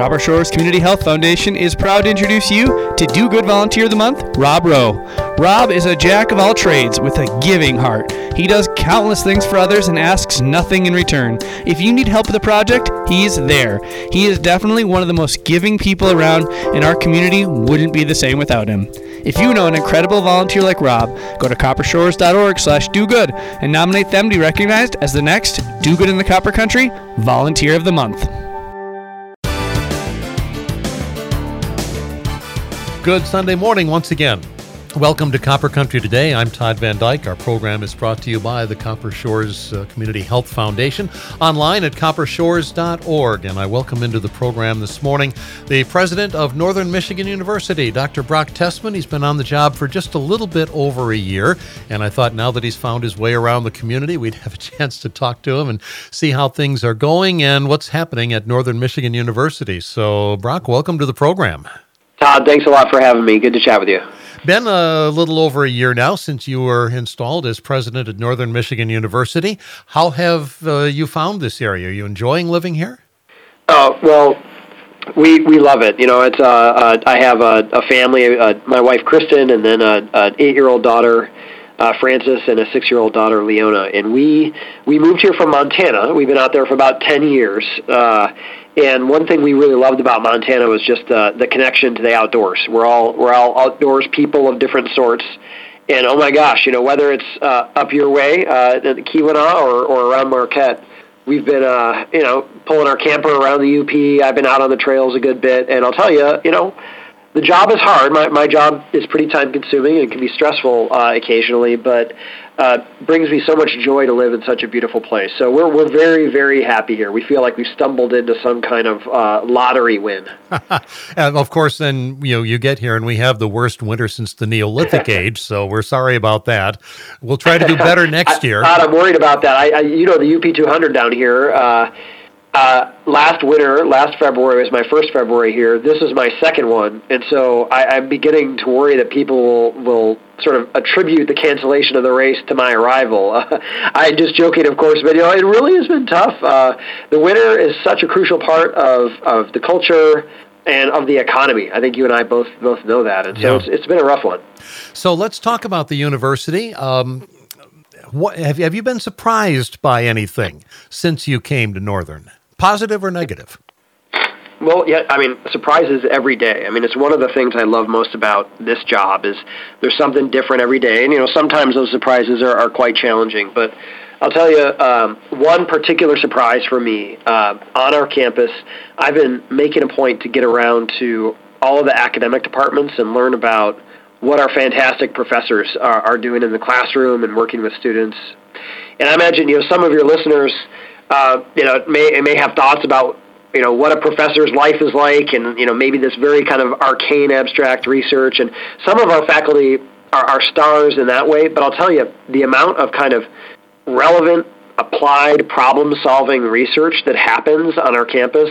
Copper Shores Community Health Foundation is proud to introduce you to Do Good Volunteer of the Month, Rob Rowe. Rob is a jack of all trades with a giving heart. He does countless things for others and asks nothing in return. If you need help with a project, he's there. He is definitely one of the most giving people around, and our community wouldn't be the same without him. If you know an incredible volunteer like Rob, go to coppershores.org slash do good and nominate them to be recognized as the next Do Good in the Copper Country Volunteer of the Month. Good Sunday morning once again. Welcome to Copper Country Today. I'm Todd Van Dyke. Our program is brought to you by the Copper Shores uh, Community Health Foundation online at coppershores.org. And I welcome into the program this morning the president of Northern Michigan University, Dr. Brock Tessman. He's been on the job for just a little bit over a year. And I thought now that he's found his way around the community, we'd have a chance to talk to him and see how things are going and what's happening at Northern Michigan University. So, Brock, welcome to the program. Todd, thanks a lot for having me. Good to chat with you. Been a little over a year now since you were installed as president at Northern Michigan University. How have uh, you found this area? Are you enjoying living here? Oh well, we we love it. You know, it's uh, uh I have a, a family, uh, my wife Kristen, and then a, an eight-year-old daughter. Uh, Francis and a six-year-old daughter, Leona, and we we moved here from Montana. We've been out there for about ten years, uh, and one thing we really loved about Montana was just uh, the connection to the outdoors. We're all we're all outdoors people of different sorts, and oh my gosh, you know whether it's uh, up your way uh, in Keweenaw or, or around Marquette, we've been uh, you know pulling our camper around the UP. I've been out on the trails a good bit, and I'll tell you, you know the job is hard. My my job is pretty time consuming and can be stressful uh, occasionally, but uh, brings me so much joy to live in such a beautiful place. So we're we're very very happy here. We feel like we've stumbled into some kind of uh, lottery win. and of course, then you know you get here and we have the worst winter since the Neolithic age. So we're sorry about that. We'll try to do better next year. I, I'm worried about that. I, I you know the UP 200 down here. Uh, last winter, last February was my first February here. This is my second one, and so I, I'm beginning to worry that people will, will sort of attribute the cancellation of the race to my arrival. Uh, I'm just joking, of course, but you know it really has been tough. Uh, the winter is such a crucial part of of the culture and of the economy. I think you and I both both know that, and so yeah. it's, it's been a rough one. So let's talk about the university. Um, what have you, have you been surprised by anything since you came to Northern? Positive or negative? Well, yeah, I mean, surprises every day. I mean, it's one of the things I love most about this job is there's something different every day, and you know, sometimes those surprises are, are quite challenging. But I'll tell you um, one particular surprise for me uh, on our campus. I've been making a point to get around to all of the academic departments and learn about what our fantastic professors are, are doing in the classroom and working with students. And I imagine you know some of your listeners uh, you know, may may have thoughts about you know what a professor's life is like, and you know maybe this very kind of arcane, abstract research. And some of our faculty are, are stars in that way. But I'll tell you, the amount of kind of relevant, applied problem-solving research that happens on our campus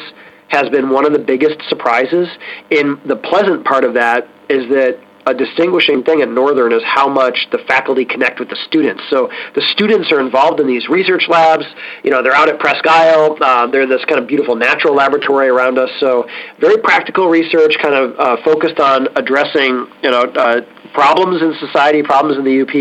has been one of the biggest surprises. And the pleasant part of that is that a distinguishing thing at Northern is how much the faculty connect with the students. So the students are involved in these research labs. You know, they're out at Presque Isle. Uh, they're this kind of beautiful natural laboratory around us. So very practical research, kind of uh, focused on addressing, you know, uh, problems in society, problems in the UP,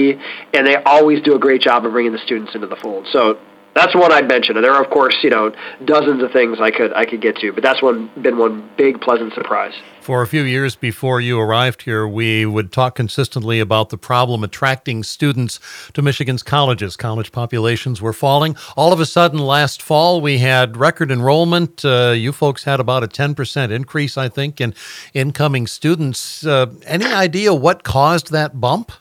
and they always do a great job of bringing the students into the fold. So that's one I'd mention. And there are, of course, you know, dozens of things I could I could get to, but that's one been one big pleasant surprise. For a few years before you arrived here, we would talk consistently about the problem attracting students to Michigan's colleges. College populations were falling. All of a sudden, last fall, we had record enrollment. Uh, you folks had about a 10% increase, I think, in incoming students. Uh, any idea what caused that bump?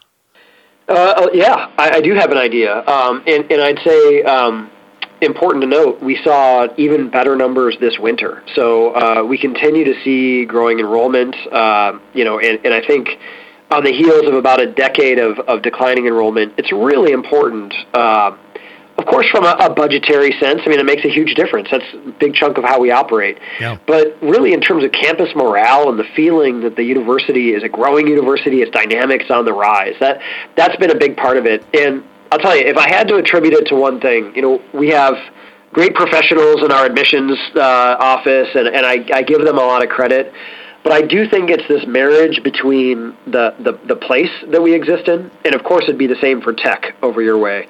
Uh, oh, yeah, I, I, do have an idea, um, and, and I'd say um, important to note we saw even better numbers this winter. So uh, we continue to see growing enrollment. Uh, you know, and, and I think on the heels of about a decade of, of declining enrollment, it's really important uh, of course, from a, a, budgetary sense, I mean, it makes a huge difference. That's a big chunk of how we operate. Yeah. But really, in terms of campus morale and the feeling that the university is a growing university, its dynamics on the rise, that that's been a big part of it. And I'll tell you, if I had to attribute it to one thing, you know, we have great professionals in our admissions uh, office, and, and I, I give them a lot of credit. But I do think it's this marriage between the, the, the place that we exist in, and of course it'd be the same for tech over your way.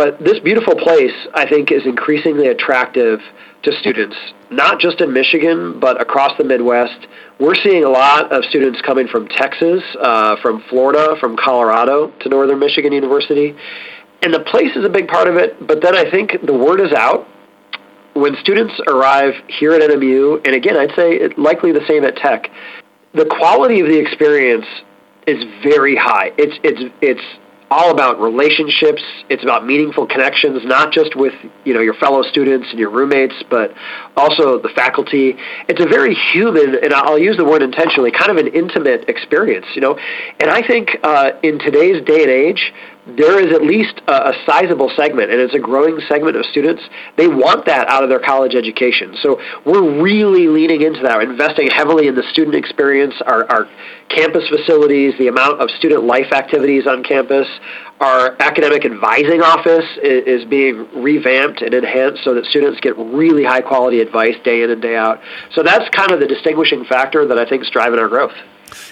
But this beautiful place, I think, is increasingly attractive to students, not just in Michigan, but across the Midwest. We're seeing a lot of students coming from Texas, uh, from Florida, from Colorado to Northern Michigan University. And the place is a big part of it, but then I think the word is out when students arrive here at NMU, and again, I'd say it, likely the same at Tech, the quality of the experience is very high. It's it's it's all about relationships. It's about meaningful connections, not just with you know your fellow students and your roommates, but also the faculty. It's a very human, and I'll use the word intentionally, kind of an intimate experience. You know, and I think uh, in today's day and age, there is at least a, a, sizable segment, and it's a growing segment of students. They want that out of their college education. So we're really leaning into that, we're investing heavily in the student experience, our, our campus facilities, the amount of student life activities on campus. Our academic advising office is, is being revamped and enhanced so that students get really high quality advice day in and day out. So that's kind of the distinguishing factor that I think is driving our growth.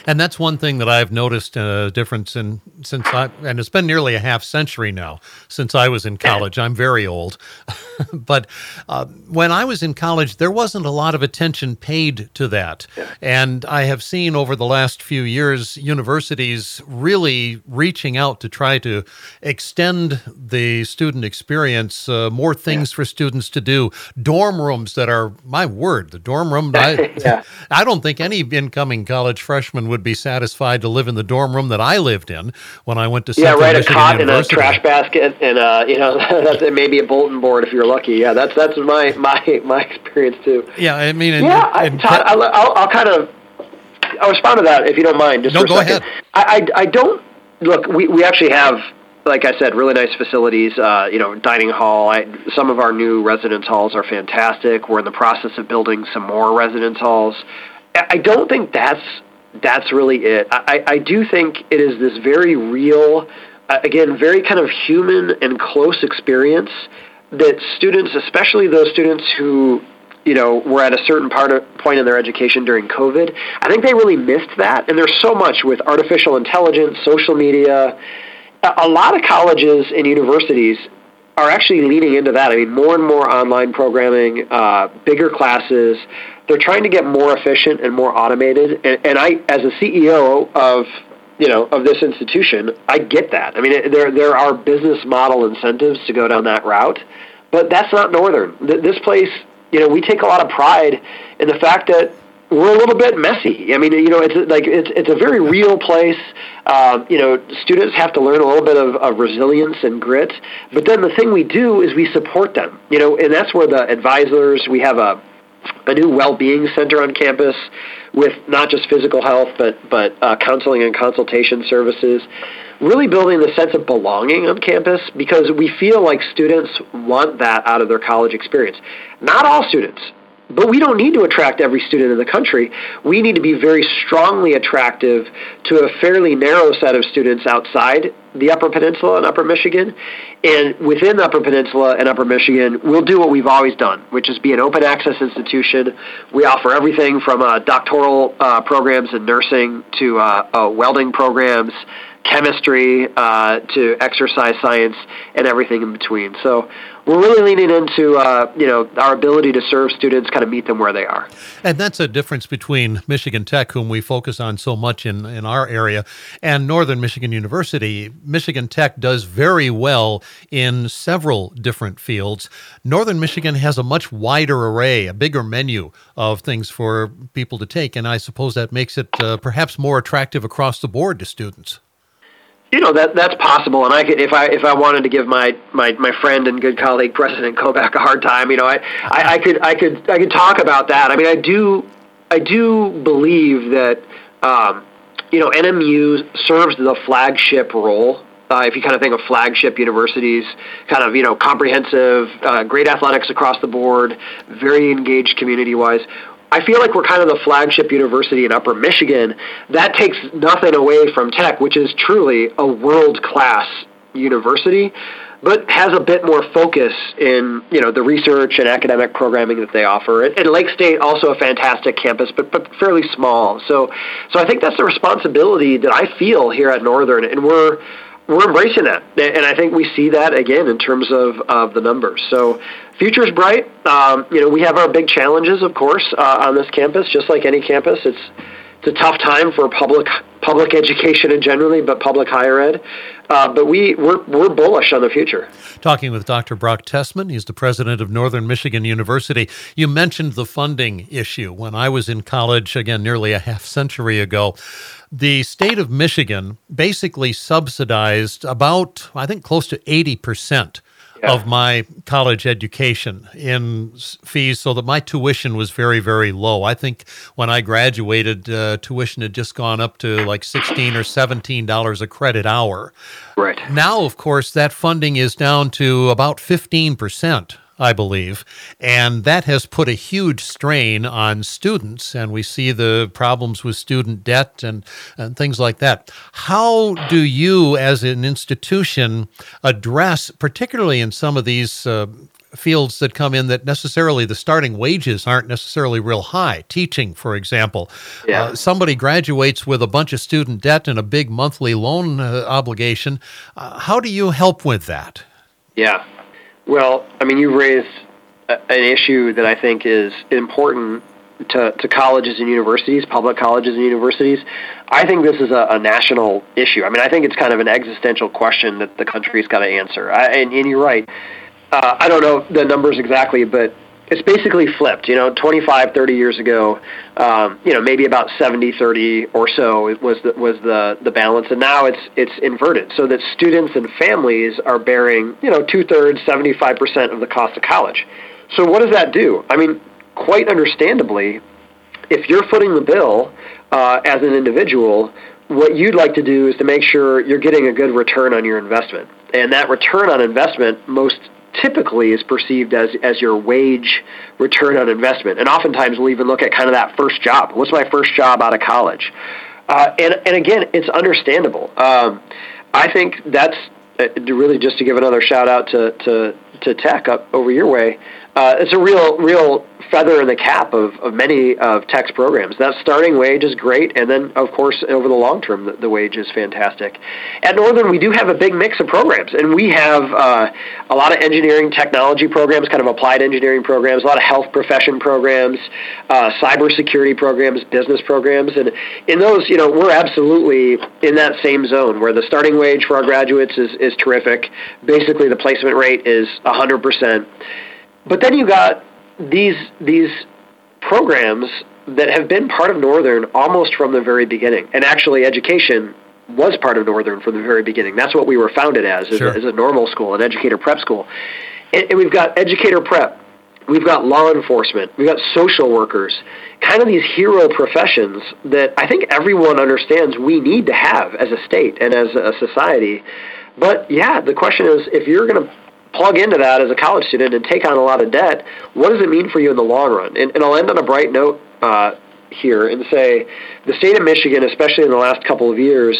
And that's one thing that I've noticed a difference in since I and it's been nearly a half century now since I was in college. I'm very old, but uh, when I was in college, there wasn't a lot of attention paid to that. And I have seen over the last few years universities really reaching out to try to extend the student experience, uh, more things yeah. for students to do, dorm rooms that are my word, the dorm room. I, yeah. I don't think any incoming college freshman freshman would be satisfied to live in the dorm room that I lived in when I went to yeah, Central right. Michigan a cot University. in a trash basket, and uh, you know that's maybe a bulletin board if you're lucky. Yeah, that's that's my my my experience too. Yeah, I mean, and, yeah, and, Todd, I'll, I'll, I'll kind of I'll respond to that if you don't mind. Just no, go second. ahead. I, I I don't look. We we actually have like I said, really nice facilities. Uh, you know, dining hall. I, some of our new residence halls are fantastic. We're in the process of building some more residence halls. I don't think that's that's really it. I, I do think it is this very real, uh, again, very kind of human and close experience that students, especially those students who you know were at a certain part of, point in their education during COVID, I think they really missed that. And there's so much with artificial intelligence, social media. A lot of colleges and universities are actually leaning into that. I mean, more and more online programming, uh, bigger classes. They're trying to get more efficient and more automated. And, and I, as a CEO of you know of this institution, I get that. I mean, it, there there are business model incentives to go down that route, but that's not Northern. This place, you know, we take a lot of pride in the fact that we're a little bit messy. I mean, you know, it's like it's it's a very real place. Uh, you know, students have to learn a little bit of, of resilience and grit. But then the thing we do is we support them. You know, and that's where the advisors. We have a a new well-being center on campus with not just physical health, but but uh, counseling and consultation services. Really building the sense of belonging on campus because we feel like students want that out of their college experience. Not all students. But we don't need to attract every student in the country. We need to be very strongly attractive to a fairly narrow set of students outside the Upper Peninsula and Upper Michigan. And within the Upper Peninsula and Upper Michigan, we'll do what we've always done, which is be an open access institution. We offer everything from uh, doctoral uh, programs in nursing to uh, uh welding programs chemistry uh, to exercise science and everything in between. So we're really leaning into uh, you know our ability to serve students, kind of meet them where they are. And that's a difference between Michigan Tech, whom we focus on so much in in our area, and Northern Michigan University. Michigan Tech does very well in several different fields. Northern Michigan has a much wider array, a bigger menu of things for people to take, and I suppose that makes it uh, perhaps more attractive across the board to students. You know that that's possible, and I could if I if I wanted to give my my, my friend and good colleague President Koubek a hard time, you know, I, I, I could I could I could talk about that. I mean, I do I do believe that um, you know NMU serves the flagship role. Uh, if you kind of think of flagship universities, kind of you know comprehensive, uh, great athletics across the board, very engaged community-wise. I feel like we're kind of the flagship university in Upper Michigan. That takes nothing away from Tech, which is truly a world class university, but has a bit more focus in you know the research and academic programming that they offer. And Lake State also a fantastic campus, but but fairly small. So so I think that's the responsibility that I feel here at Northern, and we're we're embracing that, and I think we see that again in terms of, of the numbers. So, future's bright. Um, you know, we have our big challenges, of course, uh, on this campus, just like any campus. It's it's a tough time for public public education in generally, but public higher ed. Uh, but we we're, we're bullish on the future. Talking with Dr. Brock Tessman, he's the president of Northern Michigan University. You mentioned the funding issue when I was in college again nearly a half century ago. The state of Michigan basically subsidized about I think close to eighty percent yeah. of my college education in fees so that my tuition was very, very low. I think when I graduated, uh, tuition had just gone up to like 16 or $17 a credit hour. Right. Now, of course, that funding is down to about 15%. I believe. And that has put a huge strain on students. And we see the problems with student debt and, and things like that. How do you, as an institution, address, particularly in some of these uh, fields that come in that necessarily the starting wages aren't necessarily real high. Teaching, for example, yeah. uh, somebody graduates with a bunch of student debt and a big monthly loan uh, obligation. Uh, how do you help with that? Yeah, well, I mean, you raised an issue that I think is important to, to colleges and universities, public colleges and universities. I think this is a, a national issue. I mean, I think it's kind of an existential question that the country's got to answer. I, and, and you're right. Uh, I don't know the numbers exactly, but it's basically flipped. You know, 25, 30 years ago, um, you know, maybe about 70, 30 or so was the, was the, the balance, and now it's it's inverted, so that students and families are bearing, you know, two thirds, 75 percent of the cost of college. So what does that do? I mean, quite understandably, if you're footing the bill uh, as an individual, what you'd like to do is to make sure you're getting a good return on your investment. And that return on investment most typically is perceived as as your wage return on investment. And oftentimes we'll even look at kind of that first job. What's my first job out of college? Uh, and and again, it's understandable. Um, I think that's uh, really just to give another shout out to to to tech up over your way. Uh, it's a real real feather in the cap of, of many of Tech's programs. That starting wage is great, and then, of course, over the long term, the, the wage is fantastic. At Northern, we do have a big mix of programs, and we have uh, a lot of engineering technology programs, kind of applied engineering programs, a lot of health profession programs, uh, cybersecurity programs, business programs, and in those, you know, we're absolutely in that same zone where the starting wage for our graduates is, is terrific. Basically, the placement rate is 100%. But then you got these these programs that have been part of Northern almost from the very beginning. And actually, education was part of Northern from the very beginning. That's what we were founded as, sure. as, a, as, a, normal school, an educator prep school. And, and we've got educator prep, we've got law enforcement, we've got social workers, kind of these hero professions that I think everyone understands we need to have as a state and as a society. But yeah, the question is if you're going to plug into that as a college student and take on a lot of debt, what does it mean for you in the long run? And, and I'll end on a bright note uh, here and say the state of Michigan, especially in the last couple of years,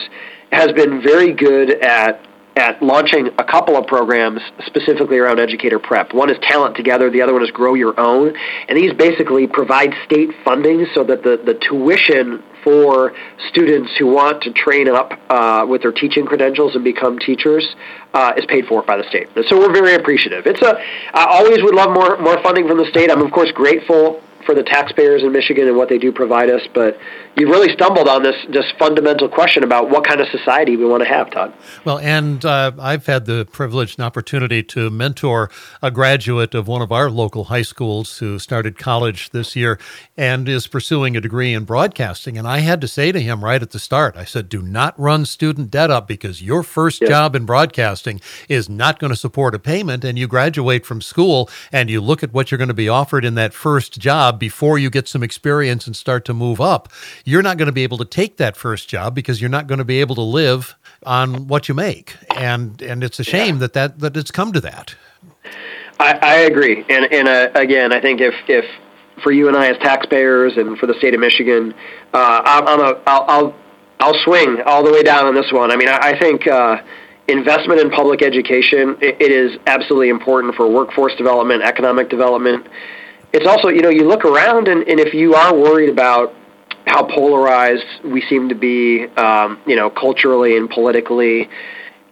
has been very good at at launching a couple of programs specifically around educator prep. One is Talent Together, the other one is Grow Your Own. And these basically provide state funding so that the, the tuition for students who want to train up uh, with their teaching credentials and become teachers uh, is paid for by the state. So we're very appreciative. It's a I always would love more more funding from the state. I'm of course grateful for the taxpayers in Michigan and what they do provide us, but you've really stumbled on this just fundamental question about what kind of society we want to have, Todd. Well, and uh, I've had the privilege and opportunity to mentor a graduate of one of our local high schools who started college this year and is pursuing a degree in broadcasting. And I had to say to him right at the start, I said, do not run student debt up because your first yes. job in broadcasting is not going to support a payment. And you graduate from school and you look at what you're going to be offered in that first job before you get some experience and start to move up you're not going to be able to take that first job because you're not going to be able to live on what you make. And and it's a shame yeah. that, that that it's come to that. I, I agree. And and uh, again, I think if if for you and I as taxpayers and for the state of Michigan, uh, I'm, I'm a I'll, I'll I'll swing all the way down on this one. I mean, I, I think. Uh, investment in public education. It is absolutely important for workforce development, economic development. It's also, you know, you look around, and, and if you are worried about how polarized we seem to be, um, you know, culturally and politically,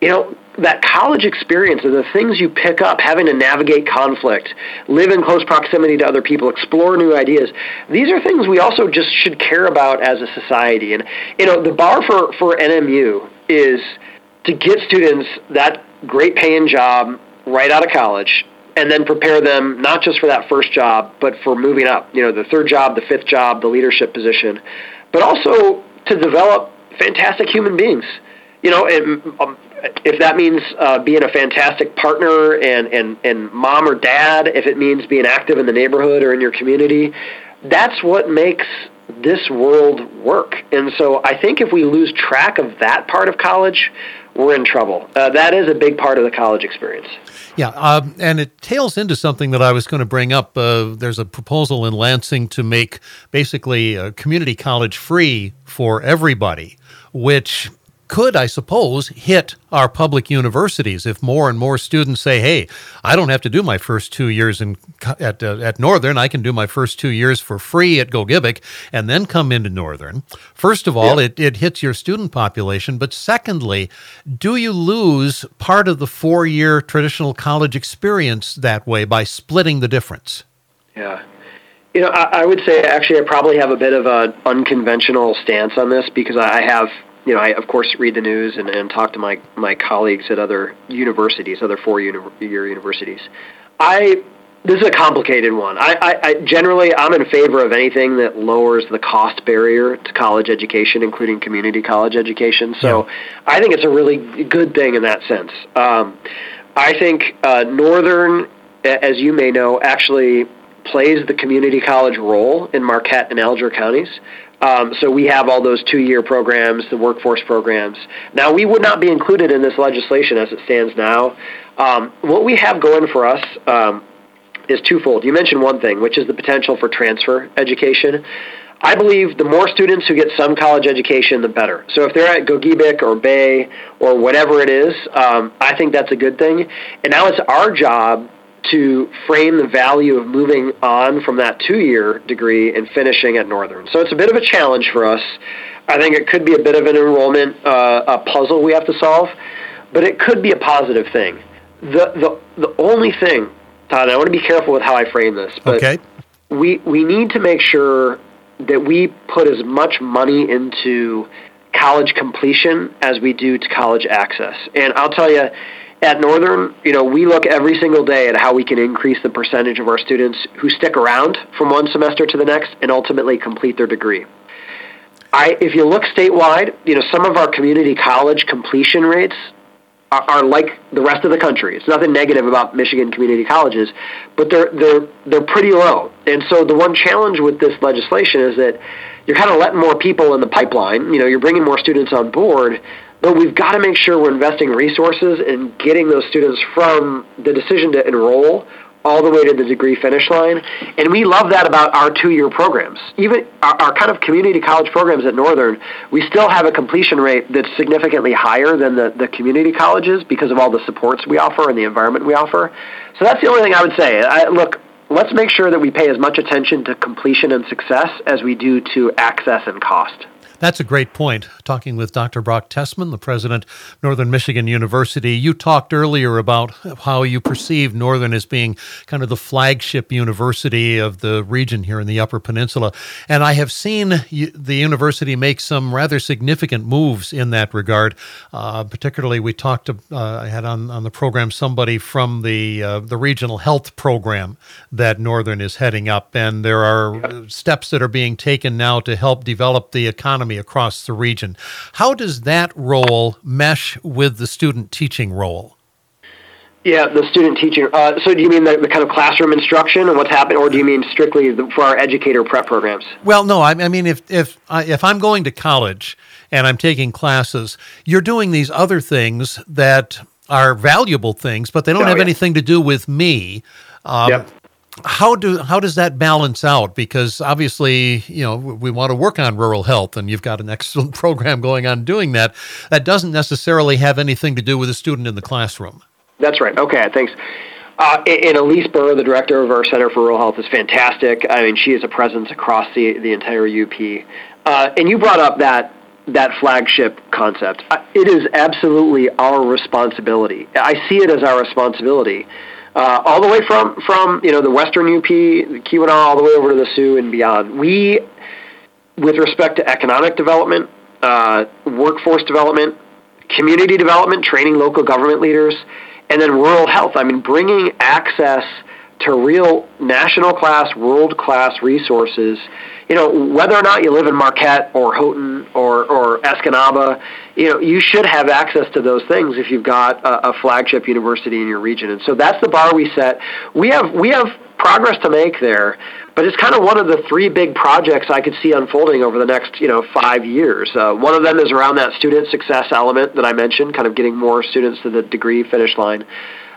you know, that college experience and the things you pick up having to navigate conflict, live in close proximity to other people, explore new ideas. These are things we also just should care about as a society. And you know, the bar for for NMU is to get students that great paying job right out of college and then prepare them not just for that first job, but for moving up, you know, the third job, the fifth job, the leadership position, but also to develop fantastic human beings. You know, and, um, if that means uh, being a fantastic partner and, and, and mom or dad, if it means being active in the neighborhood or in your community, that's what makes this world work. And so I think if we lose track of that part of college, we're in trouble. Uh, that is a big part of the college experience. Yeah, um, and it tails into something that I was going to bring up. Uh, there's a proposal in Lansing to make basically a community college free for everybody, which could, I suppose, hit our public universities if more and more students say, "Hey, I don't have to do my first two years in at uh, at Northern. I can do my first two years for free at Gogebic, and then come into Northern." First of all, yeah. it it hits your student population, but secondly, do you lose part of the four year traditional college experience that way by splitting the difference? Yeah. You know, I, I would say actually I probably have a bit of an unconventional stance on this because I have you know, I of course read the news and, and talk to my my colleagues at other universities, other four-year universities. I this is a complicated one. I, I, I generally I'm in favor of anything that lowers the cost barrier to college education, including community college education. So yeah. I think it's a really good thing in that sense. Um, I think uh, Northern, as you may know, actually plays the community college role in Marquette and Alger counties. Um, so we have all those two-year programs, the workforce programs. Now we would not be included in this legislation as it stands now. Um, what we have going for us um, is twofold. You mentioned one thing, which is the potential for transfer education. I believe the more students who get some college education, the better. So if they're at Gogebic or Bay or whatever it is, um, I think that's a good thing. And now it's our job to frame the value of moving on from that two year degree and finishing at Northern. So it's a bit of a challenge for us. I think it could be a bit of an enrollment uh, a puzzle we have to solve, but it could be a positive thing. The, the, the only thing, Todd, I want to be careful with how I frame this, but okay. we, we need to make sure that we put as much money into college completion as we do to college access. And I'll tell you, at Northern, you know, we look every single day at how we can increase the percentage of our students who stick around from one semester to the next and ultimately complete their degree. I, if you look statewide, you know, some of our community college completion rates are, are like the rest of the country. It's nothing negative about Michigan community colleges, but they're they're they're pretty low. And so the one challenge with this legislation is that you're kind of letting more people in the pipeline. You know, you're bringing more students on board, but we've got to make sure we're investing resources in getting those students from the decision to enroll all the way to the degree finish line. And we love that about our two year programs. Even our, our, kind of community college programs at Northern, we still have a completion rate that's significantly higher than the, the community colleges because of all the supports we offer and the environment we offer. So that's the only thing I would say. I, look, let's make sure that we pay as much attention to completion and success as we do to access and cost. That's a great point. Talking with Dr. Brock Tessman, the president of Northern Michigan University, you talked earlier about how you perceive Northern as being kind of the flagship university of the region here in the Upper Peninsula. And I have seen the university make some rather significant moves in that regard. Uh, particularly, we talked, uh, I had on, on the program somebody from the, uh, the regional health program that Northern is heading up. And there are steps that are being taken now to help develop the economy economy across the region. How does that role mesh with the student teaching role? Yeah, the student teaching. Uh, so, do you mean the, the, kind of classroom instruction and what's happening, or do you mean strictly the, for our educator prep programs? Well, no. I, I mean, if if uh, if I'm going to college and I'm taking classes, you're doing these other things that are valuable things, but they don't oh, have yeah. anything to do with me. Um, yep. How do how does that balance out? Because obviously, you know, we want to work on rural health, and you've got an excellent program going on doing that. That doesn't necessarily have anything to do with a student in the classroom. That's right. Okay, thanks. Uh, and Elise Bur, the director of our Center for Rural Health, is fantastic. I mean, she is a presence across the the entire UP. Uh, and you brought up that that flagship concept. Uh, it is absolutely our responsibility. I see it as our responsibility uh, all the way from from you know the Western UP, the Keweenaw, all the way over to the Soo and beyond. We, with respect to economic development, uh, workforce development, community development, training local government leaders, and then rural health. I mean, bringing access to real national class, world class resources. You know, whether or not you live in Marquette or Houghton or, or Escanaba, you know, you should have access to those things if you've got a, a flagship university in your region. And so that's the bar we set. We have we have progress to make there, but it's kind of one of the three big projects I could see unfolding over the next you know five years. Uh, one of them is around that student success element that I mentioned, kind of getting more students to the degree finish line.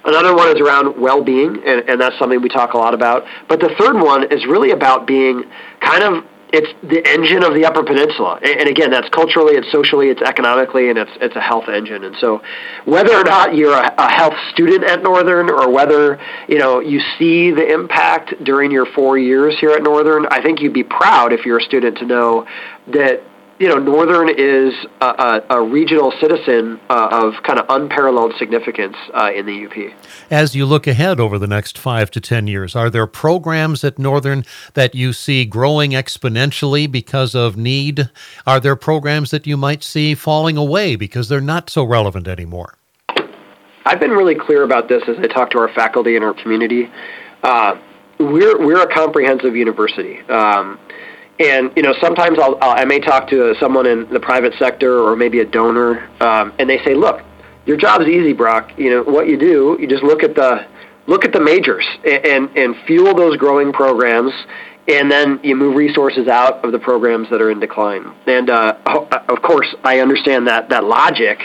Another one is around well-being, and, and that's something we talk a lot about. But the third one is really about being kind of it's the engine of the Upper Peninsula, and again, that's culturally, it's socially, it's economically, and it's it's a health engine. And so, whether or not you're a, a health student at Northern, or whether you know you see the impact during your four years here at Northern, I think you'd be proud if you're a student to know that you know, Northern is a, a, a regional citizen uh, of kind of unparalleled significance uh, in the UP. As you look ahead over the next five to 10 years, are there programs at Northern that you see growing exponentially because of need? Are there programs that you might see falling away because they're not so relevant anymore? I've been really clear about this as I talk to our faculty and our community. Uh, we're, we're a comprehensive university. Um, and you know sometimes I'll, I'll, i may talk to someone in the private sector or maybe a donor um, and they say look your job's easy brock. You know what you do you just look at the look at the majors and, and, and fuel those growing programs and then you move resources out of the programs that are in decline. And uh, of course i understand that that logic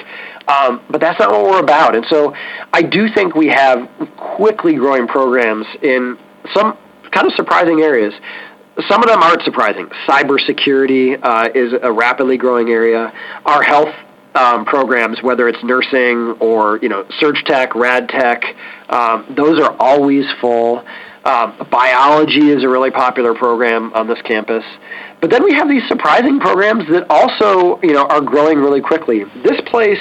um, but that's not what we're about. And so i do think we have quickly growing programs in some kind of surprising areas some of them aren't surprising. Cybersecurity uh, is a rapidly growing area. Our health um, programs, whether it's nursing or you know surg tech, rad tech, um, those are always full. Um, biology is a really popular program on this campus. But then we have these surprising programs that also you know are growing really quickly. This place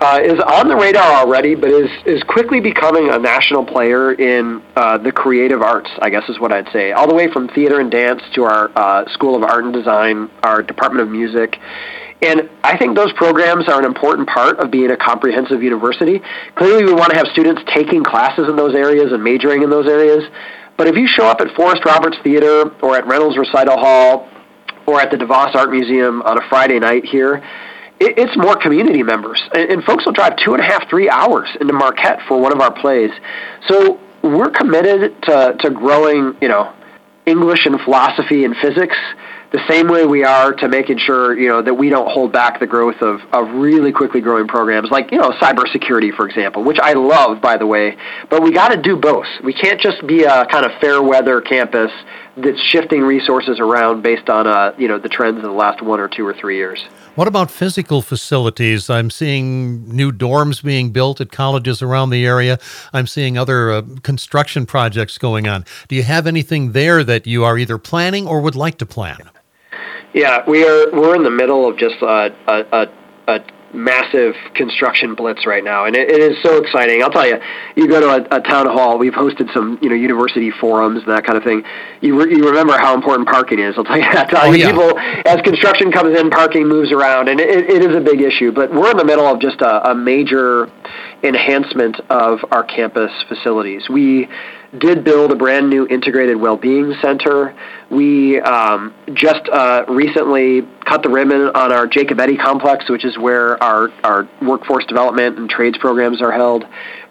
uh, is on the radar already, but is is quickly becoming a national player in uh, the creative arts. I guess is what I'd say. All the way from theater and dance to our uh, School of Art and Design, our Department of Music. And I think those programs are an important part of being a comprehensive university. Clearly, we want to have students taking classes in those areas and majoring in those areas. But if you show up at Forest Roberts Theater or at Reynolds Recital Hall or at the DeVos Art Museum on a Friday night here, it, it's more community members, and, and folks will drive two and a half, three hours into Marquette for one of our plays. So we're committed to to growing, you know, English and philosophy and physics the same way we are to making sure you know that we don't hold back the growth of, of really quickly growing programs like you know cybersecurity for example which I love by the way. But we got to do both. We can't just be a kind of fair weather campus that's shifting resources around based on uh, you know the trends of the last one or two or three years what about physical facilities? I'm seeing new dorms being built at colleges around the area. I'm seeing other uh, construction projects going on. Do you have anything there that you are either planning or would like to plan? Yeah, we are. We're in the middle of just a, a, a massive construction blitz right now, and it, it is so exciting. I'll tell you, you go to a, a town hall. We've hosted some, you know, university forums and that kind of thing. You re- you remember how important parking is. I'll tell you that. Oh, yeah. People, as construction comes in, parking moves around, and it, it is a big issue. But we're in the middle of just a, a major enhancement of our campus facilities. We did build a brand new integrated well-being center. We um, just uh, recently cut the ribbon on our Jacobetti complex, which is where our, our workforce development and trades programs are held.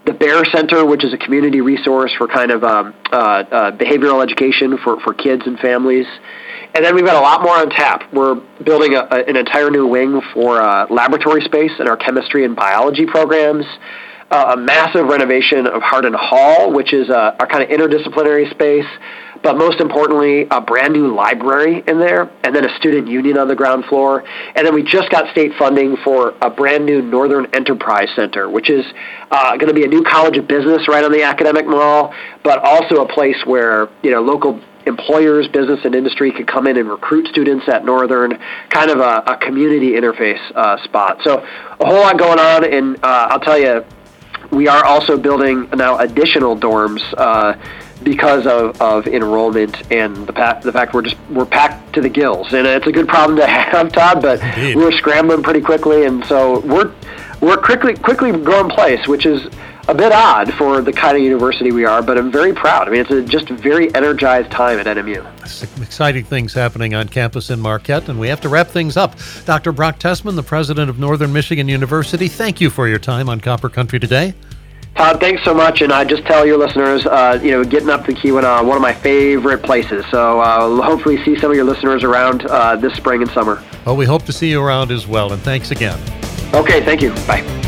The Bear Center, which is a community resource for kind of um, uh, uh, behavioral education for, for kids and families. And then we've got a lot more on tap. We're building a, a, an entire new wing for uh, laboratory space in our chemistry and biology programs. A massive renovation of Harden Hall, which is a, our kind of interdisciplinary space but most importantly, a brand new library in there, and then a student union on the ground floor. And then we just got state funding for a brand new Northern Enterprise Center, which is uh, going to be a new college of business right on the academic mall, but also a place where you know local employers, business, and industry could come in and recruit students at Northern, kind of a, a community interface uh, spot. So a whole lot going on, and uh, I'll tell you, we are also building now additional dorms. Uh, because of, of enrollment and the, pa- the fact we're just we're packed to the gills, and it's a good problem to have, Todd. But Indeed. we're scrambling pretty quickly, and so we're we're quickly quickly growing place, which is a bit odd for the kind of university we are, but I'm very proud. I mean, it's a just a very energized time at NMU. Exciting things happening on campus in Marquette, and we have to wrap things up. Dr. Brock Tessman, the president of Northern Michigan University, thank you for your time on Copper Country today. Todd, thanks so much, and I just tell your listeners, uh, you know, getting up the Keweenaw, one of my favorite places. So uh, hopefully, see some of your listeners around uh, this spring and summer. Well, we hope to see you around as well, and thanks again. Okay, thank you. Bye.